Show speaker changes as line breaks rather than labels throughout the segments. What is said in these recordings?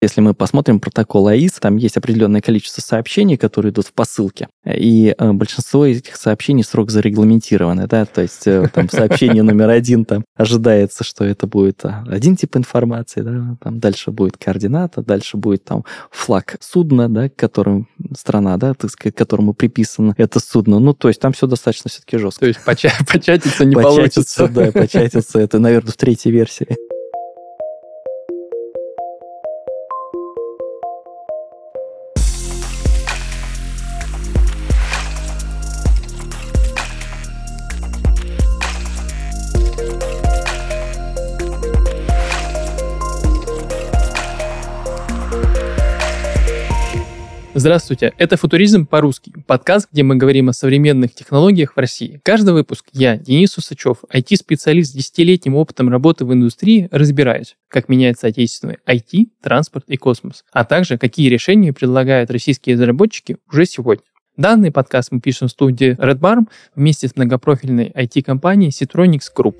Если мы посмотрим протокол АИС, там есть определенное количество сообщений, которые идут в посылке. И э, большинство этих сообщений срок зарегламентированы, да, то есть э, там в сообщении номер один там ожидается, что это будет а, один тип информации, да, там дальше будет координата, дальше будет там флаг судна, да, к которому страна, да, так сказать, к которому приписано это судно. Ну, то есть там все достаточно все-таки жестко.
То есть початиться не
получится. Да, початиться, это, наверное, в третьей версии.
Здравствуйте, это «Футуризм по-русски», подкаст, где мы говорим о современных технологиях в России. Каждый выпуск я, Денис Усачев, IT-специалист с десятилетним опытом работы в индустрии, разбираюсь, как меняется отечественный IT, транспорт и космос, а также какие решения предлагают российские разработчики уже сегодня. Данный подкаст мы пишем в студии Red Barn вместе с многопрофильной IT-компанией Citronics Group.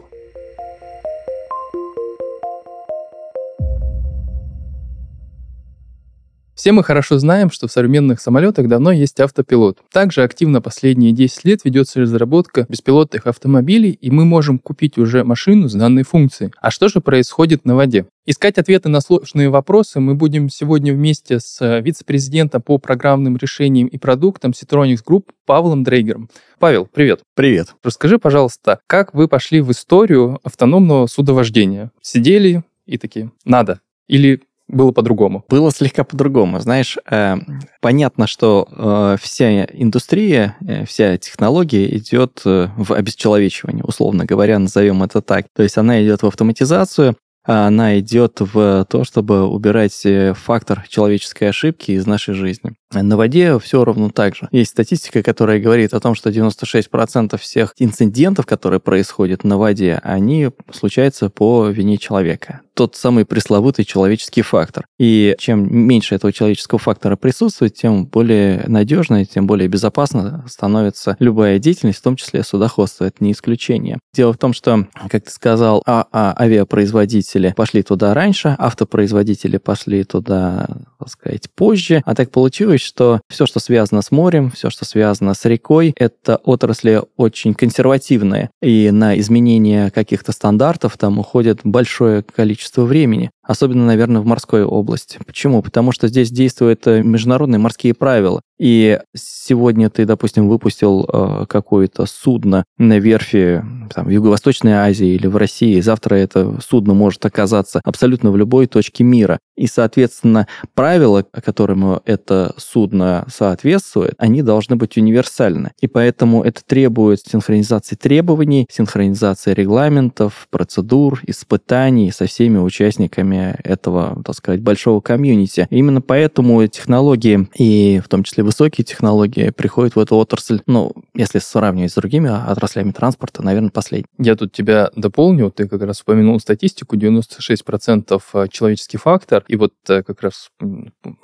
Все мы хорошо знаем, что в современных самолетах давно есть автопилот. Также активно последние 10 лет ведется разработка беспилотных автомобилей, и мы можем купить уже машину с данной функцией. А что же происходит на воде? Искать ответы на сложные вопросы мы будем сегодня вместе с э, вице-президентом по программным решениям и продуктам Citronics Group Павлом Дрейгером. Павел, привет.
Привет.
Расскажи, пожалуйста, как вы пошли в историю автономного судовождения? Сидели и такие, надо. Или было по-другому?
Было слегка по-другому. Знаешь, э, понятно, что э, вся индустрия, э, вся технология идет э, в обесчеловечивание, условно говоря, назовем это так. То есть она идет в автоматизацию, а она идет в то, чтобы убирать э, фактор человеческой ошибки из нашей жизни. На воде все ровно так же. Есть статистика, которая говорит о том, что 96% всех инцидентов, которые происходят на воде, они случаются по вине человека. Тот самый пресловутый человеческий фактор. И чем меньше этого человеческого фактора присутствует, тем более надежно, тем более безопасно становится любая деятельность, в том числе судоходство. Это не исключение. Дело в том, что, как ты сказал, а, а авиапроизводители пошли туда раньше, автопроизводители пошли туда, так сказать, позже. А так получилось, повторюсь, что все, что связано с морем, все, что связано с рекой, это отрасли очень консервативные. И на изменение каких-то стандартов там уходит большое количество времени. Особенно, наверное, в морской области. Почему? Потому что здесь действуют э, международные морские правила. И сегодня ты, допустим, выпустил э, какое-то судно на верфи там, в Юго-Восточной Азии или в России. Завтра это судно может оказаться абсолютно в любой точке мира. И, соответственно, правила, которым это судно соответствует, они должны быть универсальны. И поэтому это требует синхронизации требований, синхронизации регламентов, процедур, испытаний со всеми участниками этого, так сказать, большого комьюнити. Именно поэтому технологии, и в том числе высокие технологии, приходят в эту отрасль, ну, если сравнивать с другими отраслями транспорта, наверное, последний.
Я тут тебя дополню. Ты как раз упомянул статистику. 96% э, человеческий фактор. И вот э, как раз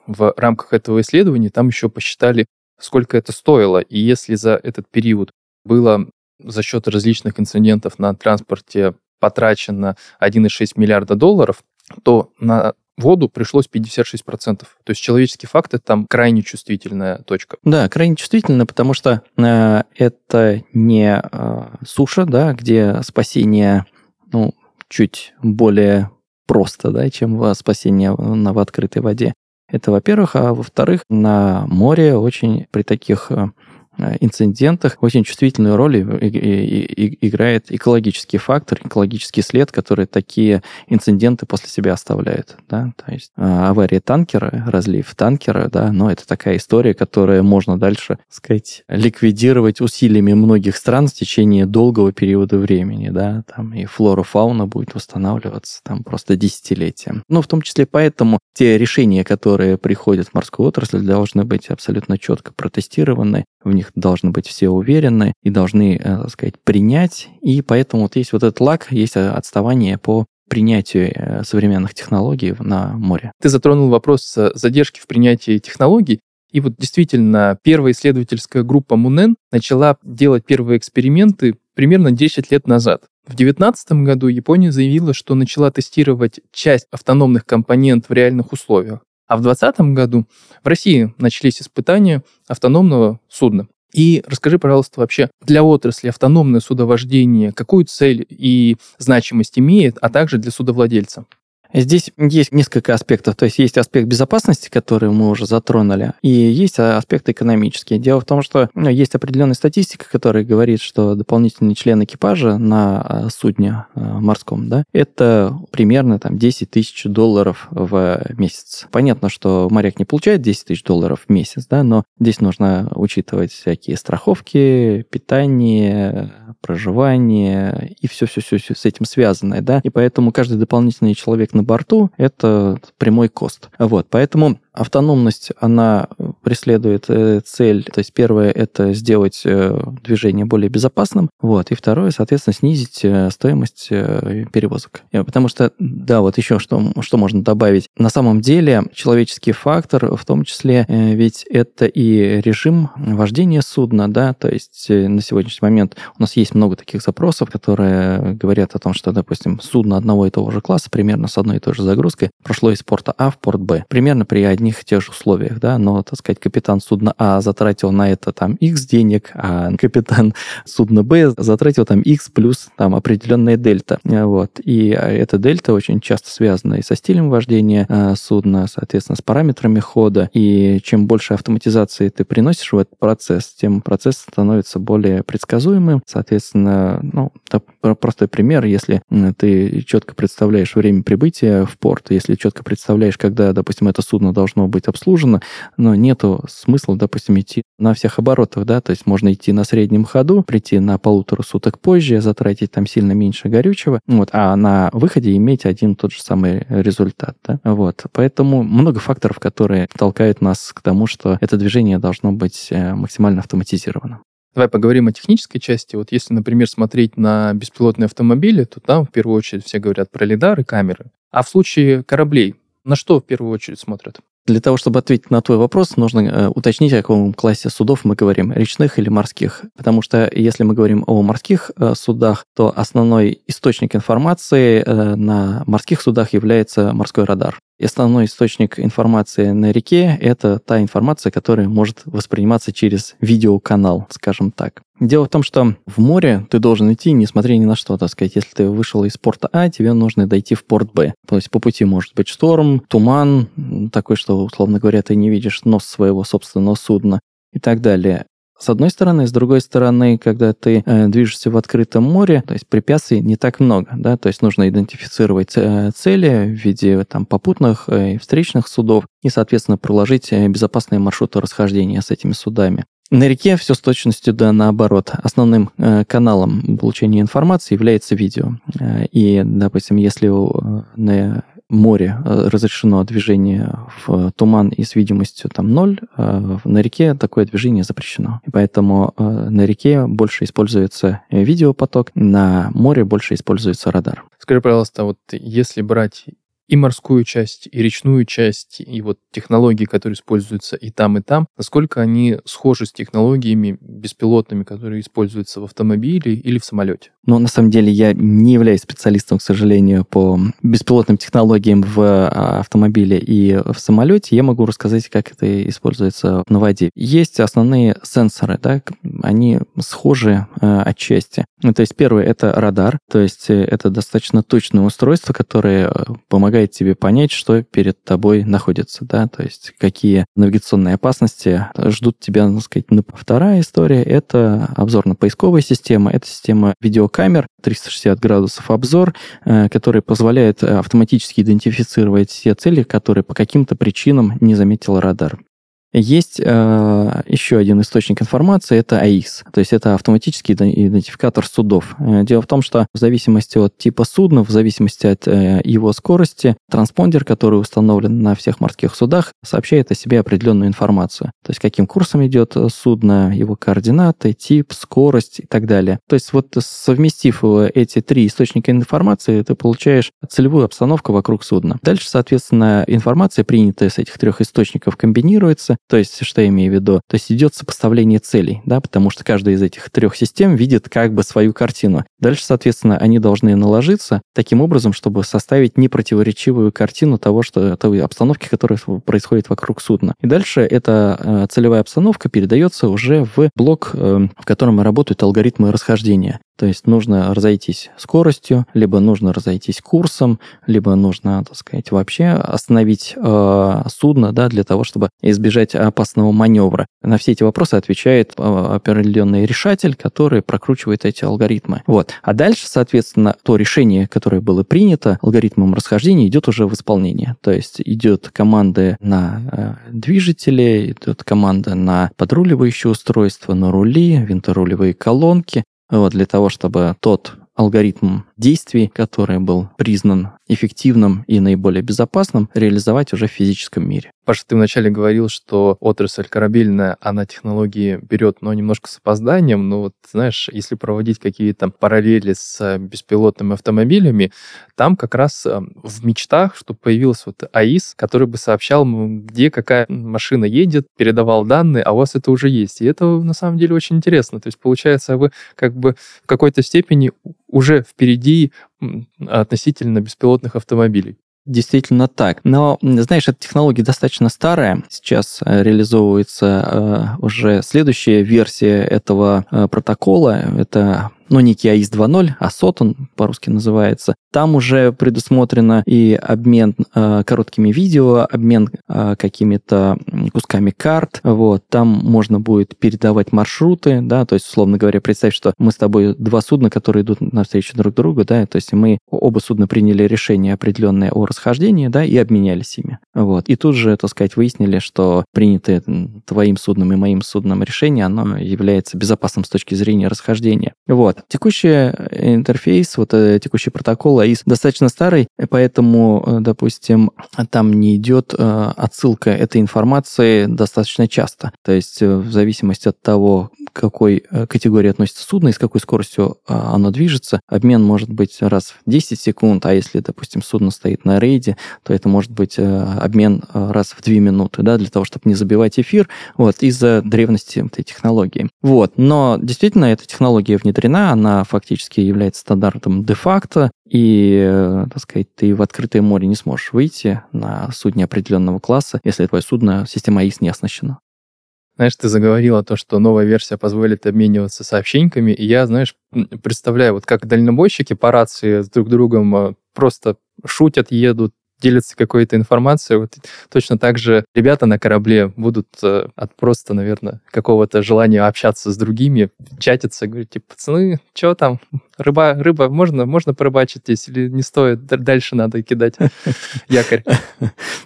в рамках этого исследования там еще посчитали, сколько это стоило. И если за этот период было за счет различных инцидентов на транспорте потрачено 1,6 миллиарда долларов, то на воду пришлось 56%. То есть человеческий фактор там крайне чувствительная точка.
Да, крайне чувствительно, потому что э, это не э, суша, да, где спасение ну, чуть более просто, да, чем спасение на, в открытой воде. Это, во-первых. А во-вторых, на море очень при таких Э, инцидентах очень чувствительную роль играет экологический фактор, экологический след, который такие инциденты после себя оставляют. Да? То есть э, авария танкера, разлив танкера, да, но это такая история, которая можно дальше, сказать, ликвидировать усилиями многих стран в течение долгого периода времени, да, там и флора, фауна будет восстанавливаться там просто десятилетия. Ну, в том числе поэтому те решения, которые приходят в морскую отрасль, должны быть абсолютно четко протестированы, в них должны быть все уверены и должны, э, так сказать, принять. И поэтому вот есть вот этот лак, есть э, отставание по принятию э, современных технологий на море.
Ты затронул вопрос задержки в принятии технологий. И вот действительно, первая исследовательская группа Мунен начала делать первые эксперименты примерно 10 лет назад. В 2019 году Япония заявила, что начала тестировать часть автономных компонент в реальных условиях. А в 2020 году в России начались испытания автономного судна. И расскажи, пожалуйста, вообще для отрасли автономное судовождение какую цель и значимость имеет, а также для судовладельца?
Здесь есть несколько аспектов. То есть есть аспект безопасности, который мы уже затронули, и есть аспект экономический. Дело в том, что ну, есть определенная статистика, которая говорит, что дополнительный член экипажа на а, судне а, морском, да, это примерно там 10 тысяч долларов в месяц. Понятно, что моряк не получает 10 тысяч долларов в месяц, да, но здесь нужно учитывать всякие страховки, питание, проживание и все-все-все с этим связанное, да, и поэтому каждый дополнительный человек на борту – это прямой кост. Вот, поэтому Автономность, она преследует э, цель, то есть первое – это сделать э, движение более безопасным, вот, и второе, соответственно, снизить э, стоимость перевозок. Потому что, да, вот еще что, что можно добавить. На самом деле человеческий фактор, в том числе, ведь это и режим вождения судна, да, то есть на сегодняшний момент у нас есть много таких запросов, которые говорят о том, что, допустим, судно одного и того же класса, примерно с одной и той же загрузкой, прошло из порта А в порт Б. Примерно при одних одних и тех же условиях, да, но, так сказать, капитан судна А затратил на это там X денег, а капитан судна Б затратил там X плюс там определенная дельта, вот, и эта дельта очень часто связана и со стилем вождения э, судна, соответственно, с параметрами хода, и чем больше автоматизации ты приносишь в этот процесс, тем процесс становится более предсказуемым, соответственно, ну, простой пример, если ты четко представляешь время прибытия в порт, если четко представляешь, когда, допустим, это судно должно быть обслужено, но нету смысла, допустим, идти на всех оборотах, да, то есть можно идти на среднем ходу, прийти на полутора суток позже, затратить там сильно меньше горючего, вот, а на выходе иметь один тот же самый результат, да, вот. Поэтому много факторов, которые толкают нас к тому, что это движение должно быть э, максимально автоматизировано.
Давай поговорим о технической части. Вот если, например, смотреть на беспилотные автомобили, то там в первую очередь все говорят про лидары, камеры. А в случае кораблей, на что в первую очередь смотрят?
Для того, чтобы ответить на твой вопрос, нужно э, уточнить, о каком классе судов мы говорим, речных или морских. Потому что если мы говорим о морских э, судах, то основной источник информации э, на морских судах является морской радар. И основной источник информации на реке – это та информация, которая может восприниматься через видеоканал, скажем так. Дело в том, что в море ты должен идти, несмотря ни на что, так сказать. Если ты вышел из порта А, тебе нужно дойти в порт Б. То есть по пути может быть шторм, туман, такой, что, условно говоря, ты не видишь нос своего собственного судна и так далее. С одной стороны, с другой стороны, когда ты э, движешься в открытом море, то есть препятствий не так много, да, то есть нужно идентифицировать э, цели в виде там попутных э, и встречных судов и, соответственно, проложить э, безопасные маршруты расхождения с этими судами. На реке все с точностью да наоборот. Основным э, каналом получения информации является видео. Э, и, допустим, если на море э, разрешено движение в туман и с видимостью там ноль, а на реке такое движение запрещено. И поэтому э, на реке больше используется видеопоток, на море больше используется радар.
Скажи, пожалуйста, вот если брать и морскую часть, и речную часть, и вот технологии, которые используются и там, и там, насколько они схожи с технологиями беспилотными, которые используются в автомобиле или в самолете?
Но на самом деле я не являюсь специалистом, к сожалению, по беспилотным технологиям в а, автомобиле и в самолете. Я могу рассказать, как это используется на воде. Есть основные сенсоры, да, они схожи э, отчасти. Ну, то есть первый это радар, то есть э, это достаточно точное устройство, которое э, помогает тебе понять, что перед тобой находится, да, то есть какие навигационные опасности ждут тебя, так сказать. Вторая история это обзорно-поисковая система, это система видео камер, 360 градусов обзор, э, который позволяет э, автоматически идентифицировать все цели, которые по каким-то причинам не заметил радар. Есть э, еще один источник информации, это АИС, то есть это автоматический идентификатор судов. Э, дело в том, что в зависимости от типа судна, в зависимости от э, его скорости, транспондер, который установлен на всех морских судах, сообщает о себе определенную информацию. То есть каким курсом идет судно, его координаты, тип, скорость и так далее. То есть вот совместив эти три источника информации, ты получаешь целевую обстановку вокруг судна. Дальше, соответственно, информация, принятая с этих трех источников, комбинируется То есть, что я имею в виду? То есть идет сопоставление целей, да, потому что каждая из этих трех систем видит как бы свою картину. Дальше, соответственно, они должны наложиться таким образом, чтобы составить непротиворечивую картину того, что той обстановки, которая происходит вокруг судна. И дальше эта э, целевая обстановка передается уже в блок, э, в котором работают алгоритмы расхождения. То есть нужно разойтись скоростью, либо нужно разойтись курсом, либо нужно, так сказать, вообще остановить э, судно, да, для того, чтобы избежать опасного маневра. На все эти вопросы отвечает э, определенный решатель, который прокручивает эти алгоритмы. Вот. А дальше, соответственно, то решение, которое было принято алгоритмом расхождения, идет уже в исполнение. То есть идет команды на э, движители, идет команда на подруливающее устройство, на рули, винторулевые колонки, вот, для того, чтобы тот алгоритм действий, который был признан эффективным и наиболее безопасным, реализовать уже в физическом мире.
Паша, ты вначале говорил, что отрасль корабельная, она технологии берет, но немножко с опозданием. Но вот, знаешь, если проводить какие-то параллели с э, беспилотными автомобилями, там как раз э, в мечтах, чтобы появился вот АИС, который бы сообщал, где какая машина едет, передавал данные, а у вас это уже есть. И это на самом деле очень интересно. То есть, получается, вы как бы в какой-то степени уже впереди относительно беспилотных автомобилей.
Действительно так. Но, знаешь, эта технология достаточно старая. Сейчас э, реализовывается э, уже следующая версия этого э, протокола. Это ну, некий АИС 2.0, АСОТ он по-русски называется. Там уже предусмотрено и обмен э, короткими видео, обмен э, какими-то кусками карт. Вот. Там можно будет передавать маршруты, да, то есть, условно говоря, представь, что мы с тобой два судна, которые идут навстречу друг другу, да, то есть мы оба судна приняли решение определенное о расхождении, да, и обменялись ими. Вот. И тут же, так сказать, выяснили, что принятое твоим судном и моим судном решение, оно является безопасным с точки зрения расхождения. Вот. Текущий э, интерфейс, вот э, текущий протокол AIS достаточно старый, поэтому, э, допустим, там не идет отсылка этой информации достаточно часто. То есть в зависимости от того, к какой категории относится судно и с какой скоростью оно движется, обмен может быть раз в 10 секунд, а если, допустим, судно стоит на рейде, то это может быть обмен раз в 2 минуты, да, для того, чтобы не забивать эфир, вот, из-за древности этой технологии. Вот, но действительно эта технология внедрена, она фактически является стандартом де-факто, и, э, так сказать, ты в открытое море не сможешь выйти на судне определенного класса, если твое судно система АИС не оснащена.
Знаешь, ты заговорила то, что новая версия позволит обмениваться сообщениями, и я, знаешь, представляю, вот как дальнобойщики по рации с друг другом э, просто шутят, едут, делятся какой-то информацией. Вот точно так же ребята на корабле будут э, от просто, наверное, какого-то желания общаться с другими, чатиться, говорить, типа, пацаны, что там, рыба, рыба, можно, можно порыбачить здесь или не стоит, дальше надо кидать якорь?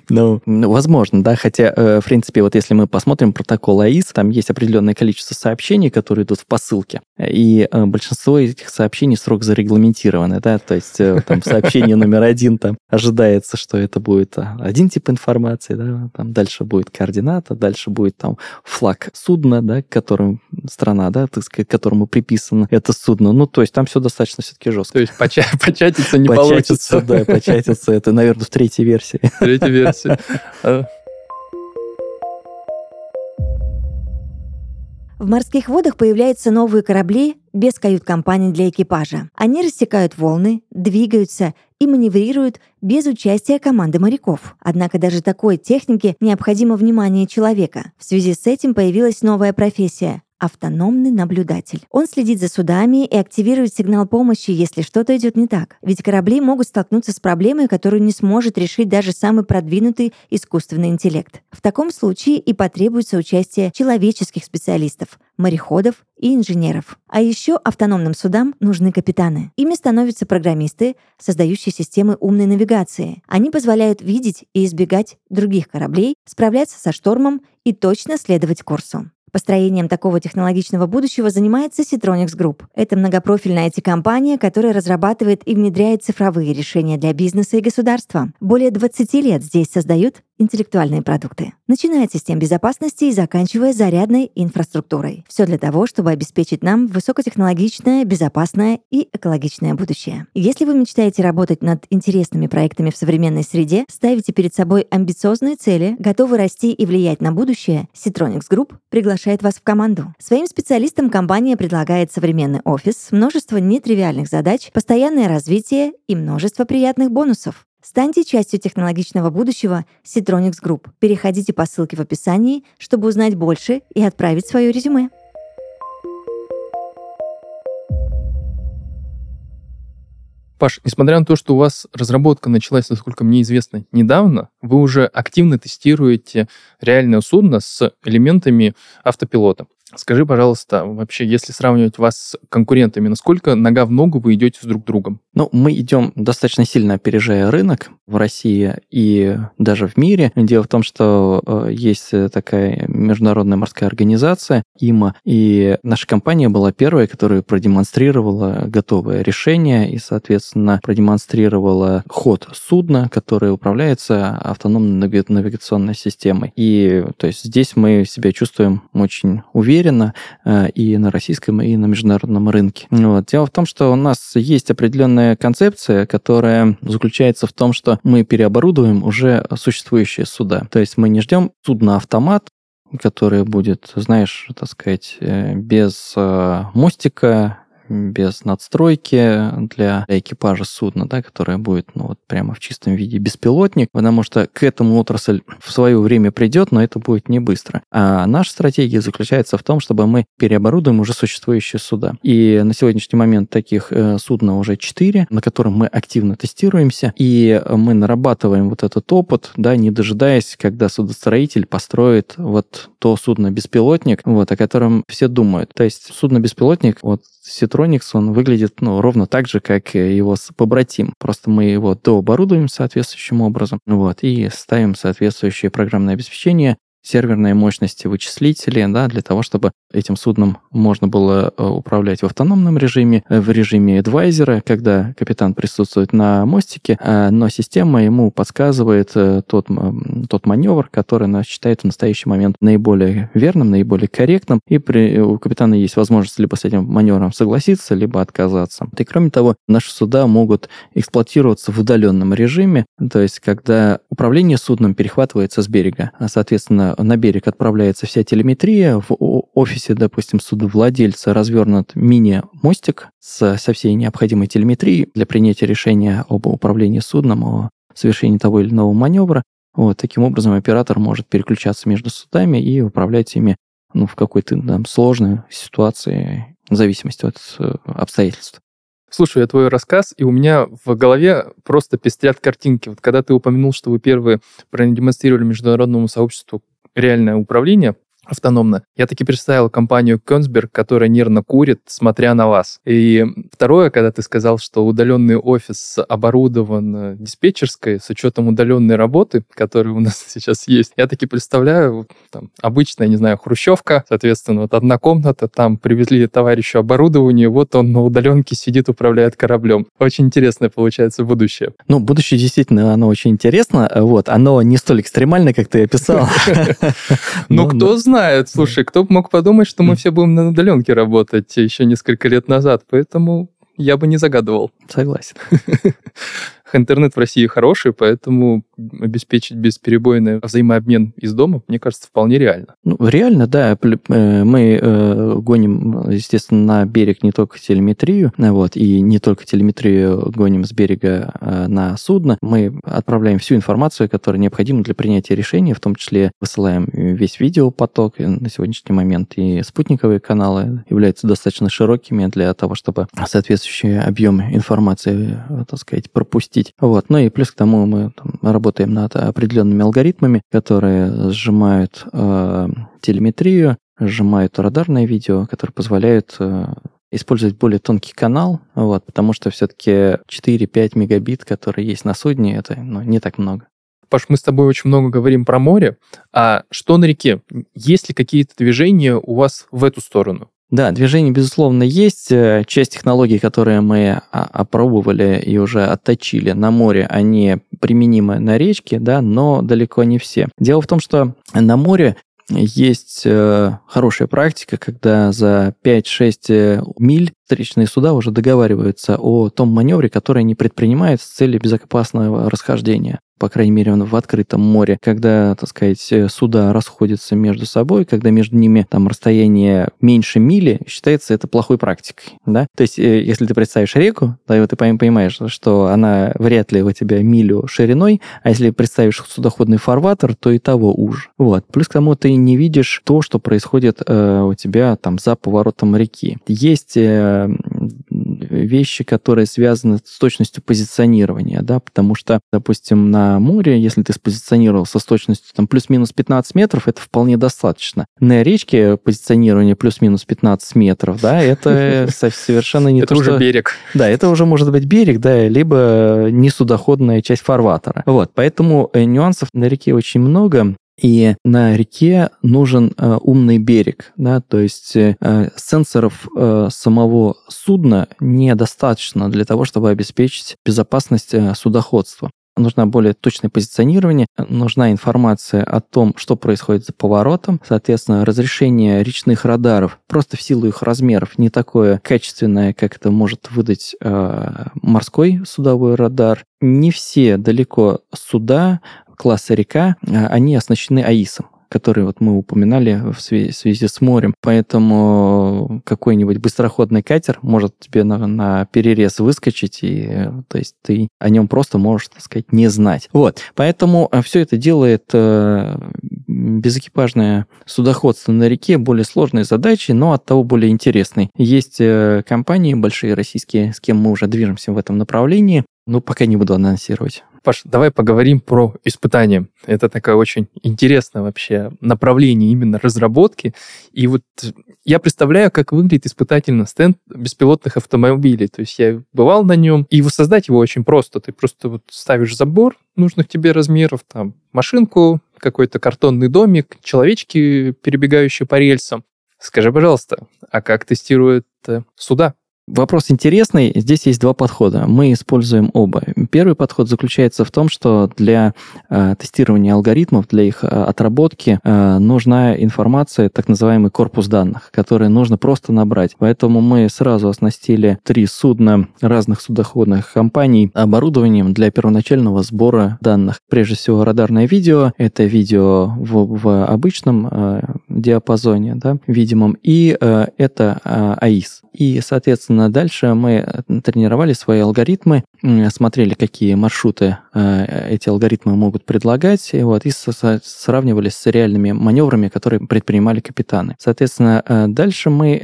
Ну, возможно, да, хотя, э, в принципе, вот если мы посмотрим протокол АИС, там есть определенное количество сообщений, которые идут в посылке, и э, большинство этих сообщений срок зарегламентированы, да, то есть там сообщение номер один там ожидается, что это будет один тип информации, да, там дальше будет координата, дальше будет там флаг судна, да, к которому страна, да, так сказать, к которому приписано это судно. Ну, то есть там все достаточно все-таки жестко.
То есть поча початиться не получится.
Да, початиться, это, наверное, в третьей версии.
Третья версия. А.
В морских водах появляются новые корабли без кают-компаний для экипажа. Они рассекают волны, двигаются и маневрируют без участия команды моряков. Однако даже такой технике необходимо внимание человека. В связи с этим появилась новая профессия автономный наблюдатель. Он следит за судами и активирует сигнал помощи, если что-то идет не так. Ведь корабли могут столкнуться с проблемой, которую не сможет решить даже самый продвинутый искусственный интеллект. В таком случае и потребуется участие человеческих специалистов, мореходов и инженеров. А еще автономным судам нужны капитаны. Ими становятся программисты, создающие системы умной навигации. Они позволяют видеть и избегать других кораблей, справляться со штормом и точно следовать курсу. Построением такого технологичного будущего занимается Citronics Group. Это многопрофильная IT-компания, которая разрабатывает и внедряет цифровые решения для бизнеса и государства. Более 20 лет здесь создают интеллектуальные продукты, начиная от систем безопасности и заканчивая зарядной инфраструктурой. Все для того, чтобы обеспечить нам высокотехнологичное, безопасное и экологичное будущее. Если вы мечтаете работать над интересными проектами в современной среде, ставите перед собой амбициозные цели, готовы расти и влиять на будущее, Citronics Group приглашает вас в команду. Своим специалистам компания предлагает современный офис, множество нетривиальных задач, постоянное развитие и множество приятных бонусов. Станьте частью технологичного будущего Citronics Group. Переходите по ссылке в описании, чтобы узнать больше и отправить свое резюме.
Паш, несмотря на то, что у вас разработка началась, насколько мне известно, недавно, вы уже активно тестируете реальное судно с элементами автопилота. Скажи, пожалуйста, вообще, если сравнивать вас с конкурентами, насколько нога в ногу вы идете с друг другом?
Ну, мы идем достаточно сильно опережая рынок в России и даже в мире. Дело в том, что э, есть такая международная морская организация ИМА, и наша компания была первой, которая продемонстрировала готовое решение и, соответственно, продемонстрировала ход судна, которое управляется автономной навигационной системой. И то есть здесь мы себя чувствуем очень уверенно уверенно э, и на российском, и на международном рынке. Вот. Дело в том, что у нас есть определенная концепция, которая заключается в том, что мы переоборудуем уже существующие суда. То есть мы не ждем судно-автомат, которое будет, знаешь, так сказать, э, без э, мостика, без надстройки для экипажа судна, да, которое будет ну, вот прямо в чистом виде беспилотник, потому что к этому отрасль в свое время придет, но это будет не быстро. А наша стратегия заключается в том, чтобы мы переоборудуем уже существующие суда. И на сегодняшний момент таких э, судна уже 4, на котором мы активно тестируемся, и мы нарабатываем вот этот опыт, да, не дожидаясь, когда судостроитель построит вот то судно-беспилотник, вот, о котором все думают. То есть судно-беспилотник, вот Citronics, он выглядит ну, ровно так же, как его побратим. Просто мы его дооборудуем соответствующим образом вот, и ставим соответствующее программное обеспечение, серверные мощности вычислителей, да, для того, чтобы этим судном можно было э, управлять в автономном режиме, э, в режиме адвайзера, когда капитан присутствует на мостике, э, но система ему подсказывает тот, тот маневр, который она считает в настоящий момент наиболее верным, наиболее корректным, и при, у капитана есть возможность либо с этим маневром согласиться, либо отказаться. И кроме того, наши суда могут эксплуатироваться в удаленном режиме, то есть когда управление судном перехватывается с берега, а, соответственно, на берег отправляется вся телеметрия, в офисе, допустим, судовладельца развернут мини-мостик со, со всей необходимой телеметрией для принятия решения об управлении судном, о совершении того или иного маневра. Вот, таким образом, оператор может переключаться между судами и управлять ими ну, в какой-то там, сложной ситуации, в зависимости от э, обстоятельств.
Слушаю я твой рассказ, и у меня в голове просто пестрят картинки. Вот когда ты упомянул, что вы первые продемонстрировали международному сообществу реальное управление, автономно. Я таки представил компанию Кёнсберг, которая нервно курит, смотря на вас. И второе, когда ты сказал, что удаленный офис оборудован э, диспетчерской с учетом удаленной работы, которая у нас сейчас есть, я таки представляю, там, обычная, не знаю, хрущевка, соответственно, вот одна комната, там привезли товарищу оборудование, вот он на удаленке сидит, управляет кораблем. Очень интересное получается будущее.
Ну, будущее действительно, оно очень интересно, вот, оно не столь экстремально, как ты описал.
Ну, кто знает, знает. Слушай, кто бы мог подумать, что мы все будем на удаленке работать еще несколько лет назад. Поэтому я бы не загадывал.
Согласен.
интернет в России хороший, поэтому обеспечить бесперебойный взаимообмен из дома, мне кажется, вполне реально.
Ну, реально, да. Э, мы э, гоним, естественно, на берег не только телеметрию, э, вот, и не только телеметрию гоним с берега на судно. Мы отправляем всю информацию, которая необходима для принятия решения, в том числе высылаем весь видеопоток. На сегодняшний момент и спутниковые каналы являются достаточно широкими для того, чтобы соответствующие объемы информации, так сказать, пропустить запустить. Вот. Ну и плюс к тому мы там, работаем над определенными алгоритмами, которые сжимают э, телеметрию, сжимают радарное видео, которые позволяют э, использовать более тонкий канал, вот, потому что все-таки 4-5 мегабит, которые есть на судне, это ну, не так много.
Паш, мы с тобой очень много говорим про море, а что на реке? Есть ли какие-то движения у вас в эту сторону?
Да, движение, безусловно, есть. Э, часть технологий, которые мы опробовали и уже отточили на море, они применимы на речке, да, но далеко не все. Дело в том, что на море есть э, хорошая практика, когда за 5-6 э, миль встречные суда уже договариваются о том маневре, который они предпринимают с целью безопасного расхождения по крайней мере, в открытом море, когда, так сказать, суда расходятся между собой, когда между ними там расстояние меньше мили, считается это плохой практикой, да? То есть, э, если ты представишь реку, да, и вот ты понимаешь, что она вряд ли у тебя милю шириной, а если представишь судоходный фарватер, то и того уж. Вот. Плюс к тому ты не видишь то, что происходит э, у тебя там за поворотом реки. Есть э, вещи, которые связаны с точностью позиционирования, да, потому что, допустим, на море, если ты спозиционировался с точностью там плюс-минус 15 метров, это вполне достаточно. На речке позиционирование плюс-минус 15 метров, да, это совершенно не
то, Это уже берег.
Да, это уже может быть берег, да, либо несудоходная часть фарватера. Вот, поэтому э, нюансов на реке очень много. И на реке нужен э, умный берег, да, то есть э, сенсоров э, самого судна недостаточно для того, чтобы обеспечить безопасность э, судоходства. Нужна более точное позиционирование, нужна информация о том, что происходит за поворотом, соответственно, разрешение речных радаров просто в силу их размеров не такое качественное, как это может выдать э, морской судовой радар. Не все далеко суда класса река, а, они оснащены АИСом который вот мы упоминали в связи, в связи с морем. Поэтому какой-нибудь быстроходный катер может тебе на, на перерез выскочить, и то есть ты о нем просто можешь, так сказать, не знать. Вот. Поэтому э, все это делает э, безэкипажное судоходство на реке более сложной задачей, но от того более интересной. Есть э, компании большие российские, с кем мы уже движемся в этом направлении. Ну, пока не буду анонсировать.
Паш, давай поговорим про испытания. Это такое очень интересное вообще направление именно разработки. И вот я представляю, как выглядит испытательный стенд беспилотных автомобилей. То есть я бывал на нем, и воссоздать его очень просто. Ты просто вот ставишь забор нужных тебе размеров, там машинку, какой-то картонный домик, человечки, перебегающие по рельсам. Скажи, пожалуйста, а как тестируют э, суда?
Вопрос интересный. Здесь есть два подхода. Мы используем оба. Первый подход заключается в том, что для э, тестирования алгоритмов, для их э, отработки э, нужна информация, так называемый корпус данных, который нужно просто набрать. Поэтому мы сразу оснастили три судна разных судоходных компаний оборудованием для первоначального сбора данных. Прежде всего, радарное видео. Это видео в, в обычном э, диапазоне, да, видимом. И э, это э, АИС. И, соответственно, дальше мы э, тренировали свои алгоритмы, смотрели, какие маршруты э, эти алгоритмы могут предлагать, и, вот, и сравнивали с реальными маневрами, которые предпринимали капитаны. Соответственно, э, дальше мы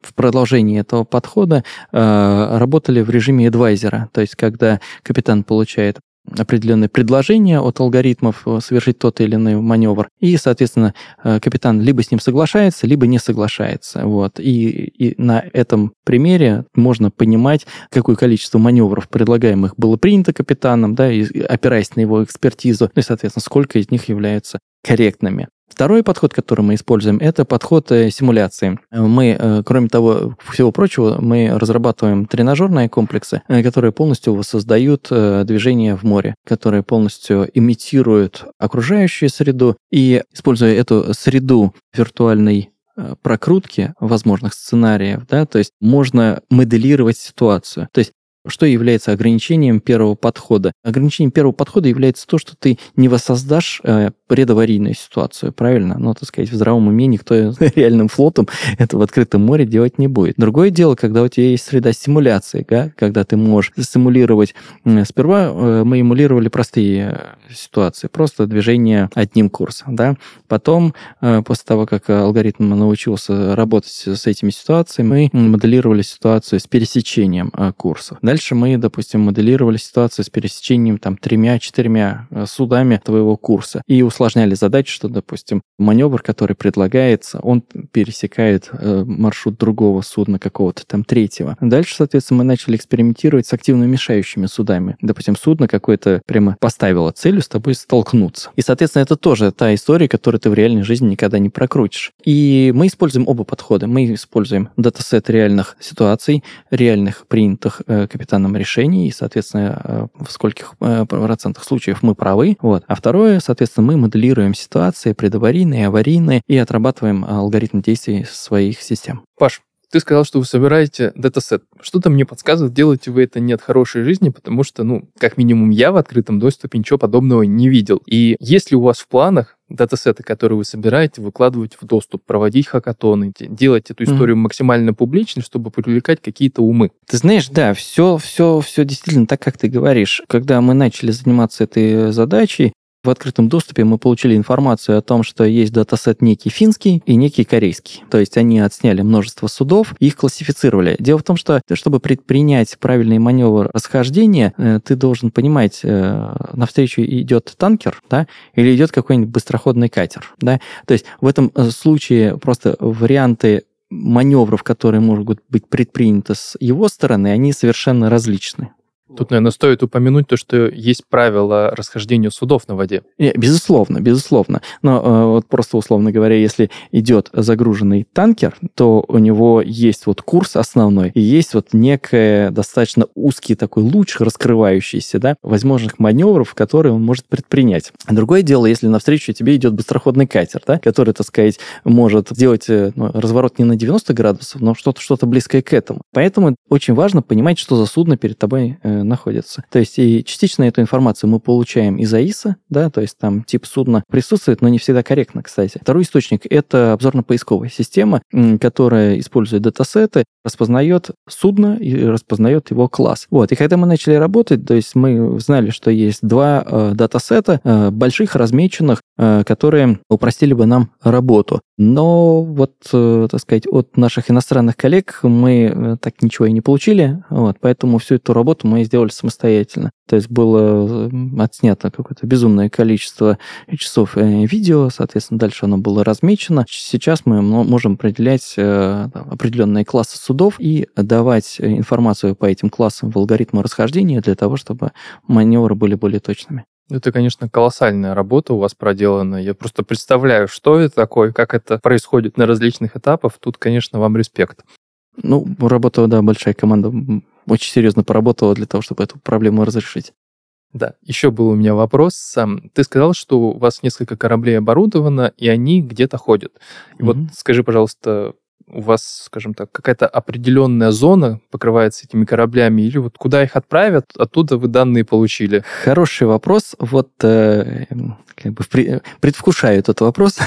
в продолжении этого подхода работали в режиме адвайзера, то есть когда капитан получает определенные предложения от алгоритмов э, совершить тот или иной маневр. И, соответственно, э, капитан либо с ним соглашается, либо не соглашается. Вот. И, и на этом примере можно понимать, какое количество маневров предлагаемых было принято капитаном, да, и опираясь на его экспертизу, ну и, соответственно, сколько из них являются корректными. Второй подход, который мы используем, это подход э, симуляции. Мы, э, кроме того, всего прочего, мы разрабатываем тренажерные комплексы, э, которые полностью воссоздают движение в море, которые полностью имитируют окружающую среду и, используя эту среду виртуальной прокрутки возможных сценариев, да, то есть можно моделировать ситуацию. То есть что является ограничением первого подхода? Ограничением первого подхода является то, что ты не воссоздашь э, предаварийную ситуацию, правильно? Ну, так сказать, в здравом уме никто реальным флотом это в открытом море делать не будет. Другое дело, когда у тебя есть среда стимуляции, да, когда ты можешь симулировать. Сперва э, мы эмулировали простые э, ситуации, просто движение одним курсом, да. Потом, э, после того, как алгоритм научился работать с этими ситуациями, мы моделировали ситуацию с пересечением курсов, Дальше мы, допустим, моделировали ситуацию с пересечением там тремя-четырьмя э, судами твоего курса и усложняли задачу, что, допустим, маневр, который предлагается, он пересекает э, маршрут другого судна, какого-то там третьего. Дальше, соответственно, мы начали экспериментировать с активно мешающими судами. Допустим, судно какое-то прямо поставило целью с тобой столкнуться. И, соответственно, это тоже та история, которую ты в реальной жизни никогда не прокрутишь. И мы используем оба подхода. Мы используем датасет реальных ситуаций, реальных принятых э, капитаном решений, и, соответственно, э, в скольких э, процентах случаев мы правы. Вот. А второе, соответственно, мы моделируем ситуации предаварийные, аварийные и отрабатываем алгоритм действий своих систем.
Паш, ты сказал, что вы собираете датасет. Что-то мне подсказывает, делаете вы это не от хорошей жизни, потому что, ну, как минимум я в открытом доступе ничего подобного не видел. И если у вас в планах датасеты, которые вы собираете, выкладывать в доступ, проводить хакатоны, делать эту историю mm. максимально публичной, чтобы привлекать какие-то умы.
Ты знаешь, да, все, все, все действительно так, как ты говоришь. Когда мы начали заниматься этой задачей, в открытом доступе мы получили информацию о том, что есть датасет некий финский и некий корейский. То есть они отсняли множество судов их классифицировали. Дело в том, что чтобы предпринять правильный маневр расхождения, э, ты должен понимать, э, навстречу идет танкер, да, или идет какой-нибудь быстроходный катер, да. То есть в этом э, случае просто варианты маневров, которые могут быть предприняты с его стороны, они совершенно различны.
Тут, наверное, стоит упомянуть то, что есть правила расхождения судов на воде.
И, безусловно, безусловно. Но э, вот просто условно говоря, если идет загруженный танкер, то у него есть вот курс основной, и есть вот некий достаточно узкий такой луч, раскрывающийся, да, возможных маневров, которые он может предпринять. Другое дело, если навстречу тебе идет быстроходный катер, да, который, так сказать, может сделать э, ну, разворот не на 90 градусов, но что-то что близкое к этому. Поэтому очень важно понимать, что за судно перед тобой э, находится. То есть и частично эту информацию мы получаем из АИСа, да, то есть там тип судна присутствует, но не всегда корректно, кстати. Второй источник — это обзорно-поисковая система, которая использует датасеты, распознает судно и распознает его класс. Вот, и когда мы начали работать, то есть мы знали, что есть два э, датасета э, больших, размеченных, э, которые упростили бы нам работу. Но вот, э, так сказать, от наших иностранных коллег мы э, так ничего и не получили, вот, поэтому всю эту работу мы сделали самостоятельно. То есть было отснято какое-то безумное количество часов э, видео, соответственно, дальше оно было размечено. Сейчас мы можем определять э, определенные классы судов и давать информацию по этим классам в алгоритмы расхождения для того, чтобы маневры были более точными.
Это, конечно, колоссальная работа у вас проделана. Я просто представляю, что это такое, как это происходит на различных этапах. Тут, конечно, вам респект.
Ну, работала, да, большая команда очень серьезно поработала для того, чтобы эту проблему разрешить.
Да, еще был у меня вопрос. Ты сказал, что у вас несколько кораблей оборудовано, и они где-то ходят. И mm-hmm. вот скажи, пожалуйста, у вас, скажем так, какая-то определенная зона покрывается этими кораблями, или вот куда их отправят, оттуда вы данные получили?
Хороший вопрос. Вот э, как бы предвкушаю этот вопрос.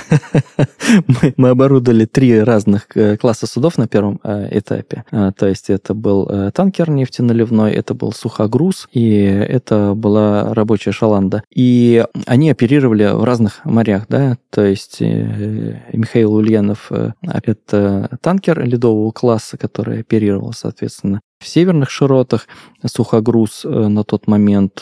мы, мы оборудовали три разных э, класса судов на первом э, этапе. А, то есть это был э, танкер нефтеналивной, это был сухогруз, и это была рабочая шаланда. И они оперировали в разных морях, да, то есть Михаил Ульянов — это танкер ледового класса, который оперировал, соответственно, в северных широтах. Сухогруз на тот момент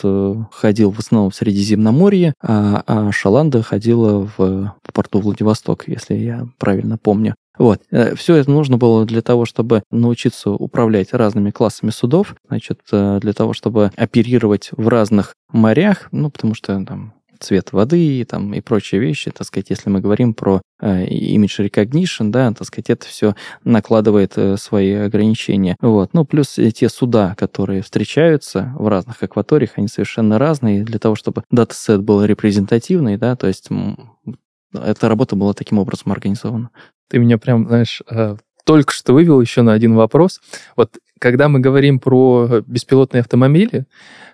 ходил в основном в Средиземноморье, а, а Шаланда ходила в порту Владивосток, если я правильно помню. Вот. Э, Все это нужно было для того, чтобы научиться управлять разными классами судов, значит, э, для того, чтобы оперировать в разных морях, ну, потому что там цвет воды там, и прочие вещи, так сказать, если мы говорим про э, recognition, да, так сказать, это все накладывает э, свои ограничения. Вот. Ну, плюс те суда, которые встречаются в разных акваториях, они совершенно разные. Для того, чтобы датасет был репрезентативный, да, то есть эта работа была таким образом организована.
Ты меня прям, знаешь, э, только что вывел еще на один вопрос. Вот когда мы говорим про беспилотные автомобили,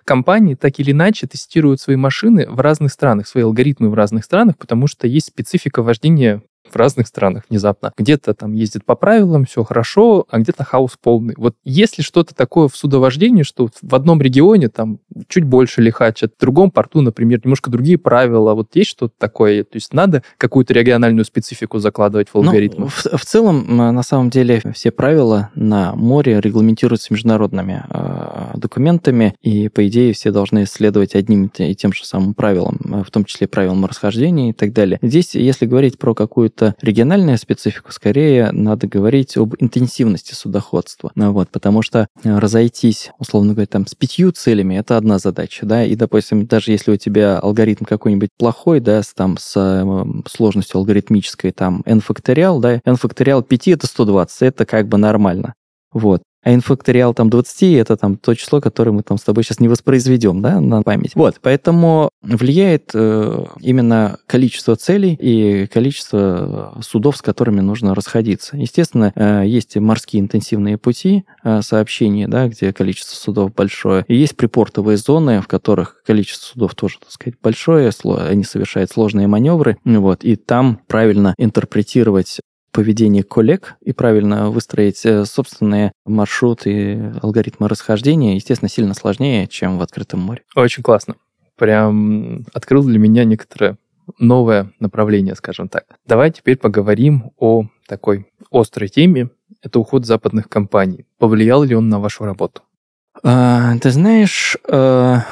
компании так или иначе тестируют свои машины в разных странах, свои алгоритмы в разных странах, потому что есть специфика вождения в разных странах внезапно. Где-то там ездит по правилам, все хорошо, а где-то хаос полный. Вот если что-то такое в судовождении, что в одном регионе там чуть больше лихачат, в другом порту, например, немножко другие правила, вот есть что-то такое? То есть надо какую-то региональную специфику закладывать в алгоритмы?
Ну, в, в целом, на самом деле, все правила на море регламентируются международными э, документами, и, по идее, все должны следовать одним и тем же самым правилам, э, в том числе правилам расхождения и так далее. Здесь, если говорить про какую-то региональную специфику, скорее надо говорить об интенсивности судоходства. Ну, вот, потому что э, разойтись, условно говоря, там, с пятью целями, это одна задача, да, и, допустим, даже если у тебя алгоритм какой-нибудь плохой, да, с, там, с э, сложностью алгоритмической, там, n факториал, да, n факториал 5 это 120, это как бы нормально. Вот. А инфакториал там 20 это там то число, которое мы там с тобой сейчас не воспроизведем, да, на память. Вот, поэтому влияет э, именно количество целей и количество судов, с которыми нужно расходиться. Естественно, э, есть морские интенсивные пути э, сообщения, да, где количество судов большое, и есть припортовые зоны, в которых количество судов тоже, так сказать, большое, они совершают сложные маневры, вот, и там правильно интерпретировать поведение коллег и правильно выстроить э, собственные маршруты, алгоритмы расхождения, естественно, сильно сложнее, чем в открытом море.
Очень классно. Прям открыл для меня некоторое новое направление, скажем так. Давай теперь поговорим о такой острой теме. Это уход западных компаний. Повлиял ли он на вашу работу?
А, ты знаешь, а,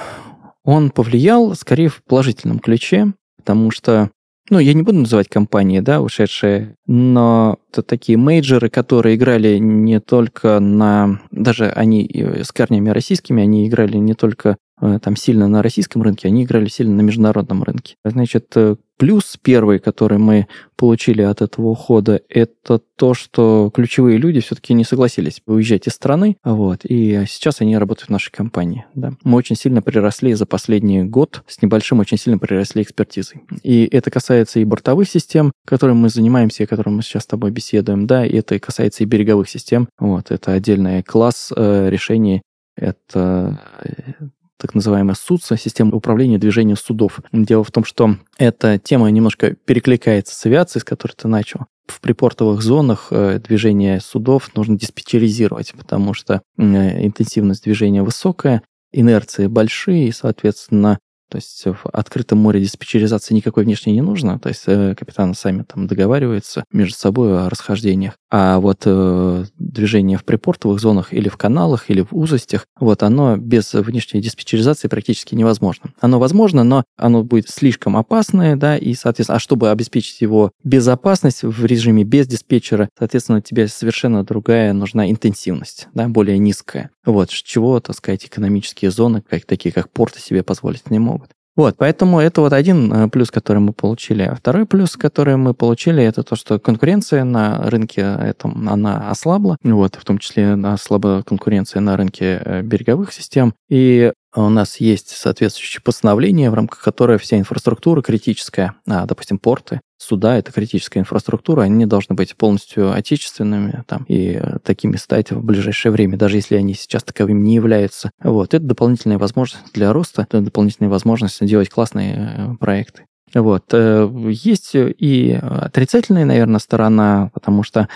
он повлиял скорее в положительном ключе, потому что ну, я не буду называть компании, да, ушедшие, но это такие мейджоры, которые играли не только на... Даже они с корнями российскими, они играли не только там сильно на российском рынке, они играли сильно на международном рынке. Значит, э, Плюс первый, который мы получили от этого ухода, это то, что ключевые люди все-таки не согласились уезжать из страны, вот, и сейчас они работают в нашей компании. Да. Мы очень сильно приросли за последний год, с небольшим очень сильно приросли экспертизой. И это касается и бортовых систем, которыми мы занимаемся, и которым мы сейчас с тобой беседуем, да, и это касается и береговых систем. Вот, это отдельный класс э, решений это э, так называемая СУЦа, система управления движением судов. Дело в том, что эта тема немножко перекликается с авиацией, с которой ты начал. В припортовых зонах э, движение судов нужно диспетчеризировать, потому что э, интенсивность движения высокая, инерции большие, и, соответственно, то есть в открытом море диспетчеризации никакой внешней не нужно. То есть э, капитаны сами там договариваются между собой о расхождениях. А вот э, движение в припортовых зонах или в каналах, или в узостях, вот оно без внешней диспетчеризации практически невозможно. Оно возможно, но оно будет слишком опасное, да, и, соответственно, а чтобы обеспечить его безопасность в режиме без диспетчера, соответственно, тебе совершенно другая нужна интенсивность, да, более низкая. Вот, чего, так сказать, экономические зоны, как, такие как порты, себе позволить не могут. Вот, поэтому это вот один э, плюс, который мы получили. А второй плюс, который мы получили, это то, что конкуренция на рынке этом, она ослабла. Вот, в том числе ослабла конкуренция на рынке э, береговых систем. И у нас есть соответствующее постановление, в рамках которого вся инфраструктура критическая, а, допустим, порты, суда — это критическая инфраструктура, они должны быть полностью отечественными там, и э, такими стать в ближайшее время, даже если они сейчас таковыми не являются. Вот. Это дополнительная возможность для роста, это дополнительная возможность делать классные э, проекты. Вот. Э, есть и отрицательная, наверное, сторона, потому что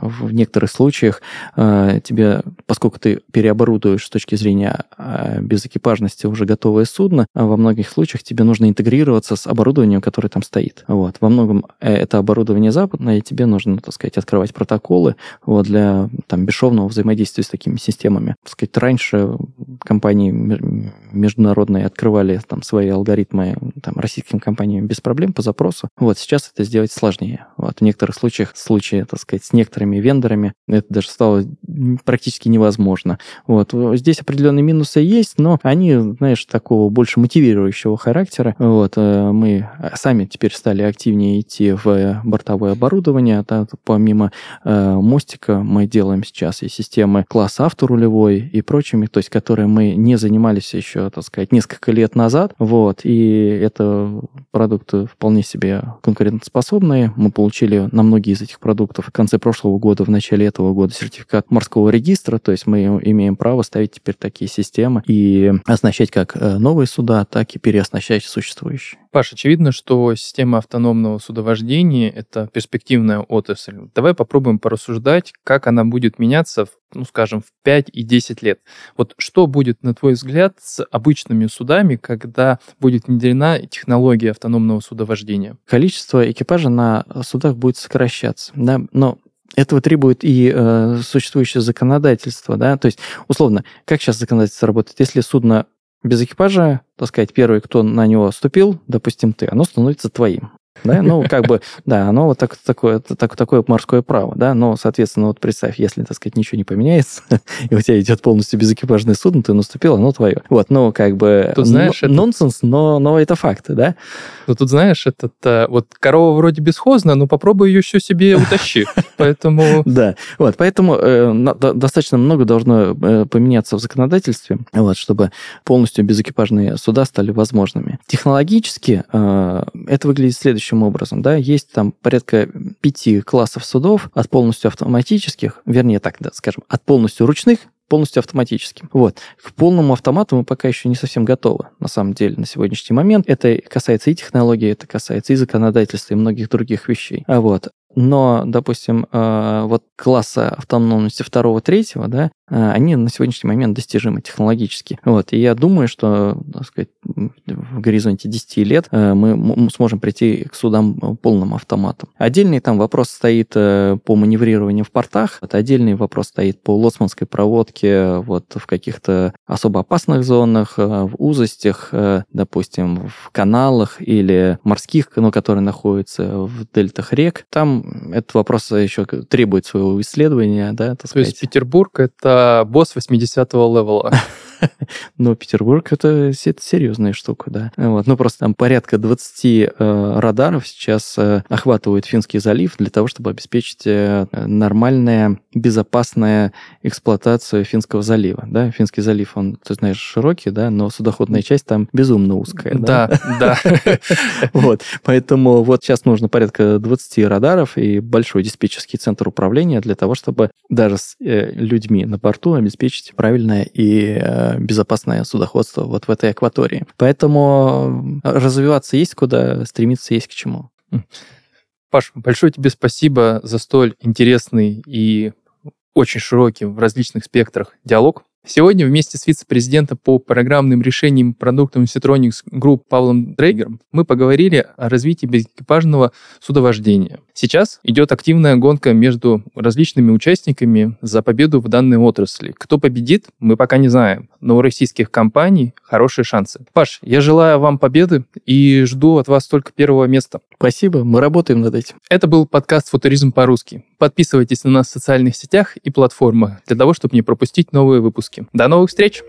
в некоторых случаях э, тебе, поскольку ты переоборудуешь с точки зрения э, безэкипажности уже готовое судно, а во многих случаях тебе нужно интегрироваться с оборудованием, которое там стоит. Вот. Во многом э, это оборудование западное, и тебе нужно, так сказать, открывать протоколы вот, для там, бесшовного взаимодействия с такими системами. Так сказать, раньше компании международные открывали там свои алгоритмы там, российским компаниям без проблем по запросу. Вот сейчас это сделать сложнее. Вот. В некоторых случаях, случае, так сказать, с некоторыми вендорами это даже стало практически невозможно. Вот. Здесь определенные минусы есть, но они, знаешь, такого больше мотивирующего характера. Вот. Э, мы сами теперь стали активнее идти в бортовое оборудование. Да, помимо э, мостика мы делаем сейчас и системы класса авторулевой и прочими, то есть которые мы не занимались еще, так сказать, несколько лет назад. Вот. И это продукты вполне себе конкурентоспособные. Мы получили на многие из этих продуктов в конце прошлого года, в начале этого года сертификат морского регистра, то есть мы имеем право ставить теперь такие системы и оснащать как э, новые суда, так и переоснащать существующие.
Паш, очевидно, что система автономного судовождения — это перспективная отрасль. Давай попробуем порассуждать, как она будет меняться, в, ну, скажем, в 5 и 10 лет. Вот что будет, на твой взгляд, с обычными судами, когда будет внедрена технология автономного судовождения?
Количество экипажа на судах будет сокращаться, да, но этого требует и э, существующее законодательство, да, то есть, условно, как сейчас законодательство работает? Если судно без экипажа, так сказать, первый, кто на него ступил, допустим, ты, оно становится твоим. Да, ну, как бы, да, оно вот так, такое, так, такое морское право, да, но, соответственно, вот представь, если, так сказать, ничего не поменяется, и у тебя идет полностью безэкипажное судно, ты наступил, оно твое. Вот, ну, как бы,
тут, знаешь,
это... нонсенс, но, но это факты, да?
Ну, тут, знаешь, этот, э, вот корова вроде бесхозна, но попробуй ее все себе утащи, поэтому...
Да, вот, поэтому э, достаточно много должно э, поменяться в законодательстве, вот, чтобы полностью безэкипажные суда стали возможными. Технологически это выглядит следующим следующим образом. Да, есть там порядка пяти классов судов от полностью автоматических, вернее так, да, скажем, от полностью ручных полностью автоматическим. Вот. К полному автомату мы пока еще не совсем готовы, на самом деле, на сегодняшний момент. Это касается и технологии, это касается и законодательства, и многих других вещей. А вот но, допустим, э, вот класса автономности второго, третьего, да, э, они на сегодняшний момент достижимы технологически. Вот, и я думаю, что, так сказать, в горизонте 10 лет э, мы сможем прийти к судам полным автоматом. Отдельный там вопрос стоит по маневрированию в портах, это отдельный вопрос стоит по лоцманской проводке вот в каких-то особо опасных зонах, в узостях, допустим, в каналах или морских, ну, которые находятся в дельтах рек. Там этот вопрос еще требует своего исследования, да, так
То сказать. есть Петербург — это босс 80-го левела.
Но Петербург это, это серьезная штука, да. Вот. Ну, просто там порядка 20 э, радаров сейчас э, охватывают Финский залив для того, чтобы обеспечить э, нормальная, безопасная эксплуатацию Финского залива. Да? Финский залив, он, ты знаешь, широкий, да, но судоходная часть там безумно узкая.
Да, да.
Вот. Поэтому вот сейчас нужно порядка 20 радаров и большой диспетчерский центр управления для того, чтобы даже с э, людьми на борту обеспечить правильное и э, безопасное судоходство вот в этой акватории. Поэтому э, развиваться есть куда, стремиться есть к чему.
Паш, большое тебе спасибо за столь интересный и очень широкий в различных спектрах диалог. Сегодня вместе с вице-президентом по программным решениям продуктов Citronics Group Павлом Дрейгером мы поговорили о развитии безэкипажного судовождения. Сейчас идет активная гонка между различными участниками за победу в данной отрасли. Кто победит, мы пока не знаем, но у российских компаний хорошие шансы. Паш, я желаю вам победы и жду от вас только первого места.
Спасибо, мы работаем над этим.
Это был подкаст «Футуризм по-русски». Подписывайтесь на нас в социальных сетях и платформах для того, чтобы не пропустить новые выпуски. До новых встреч!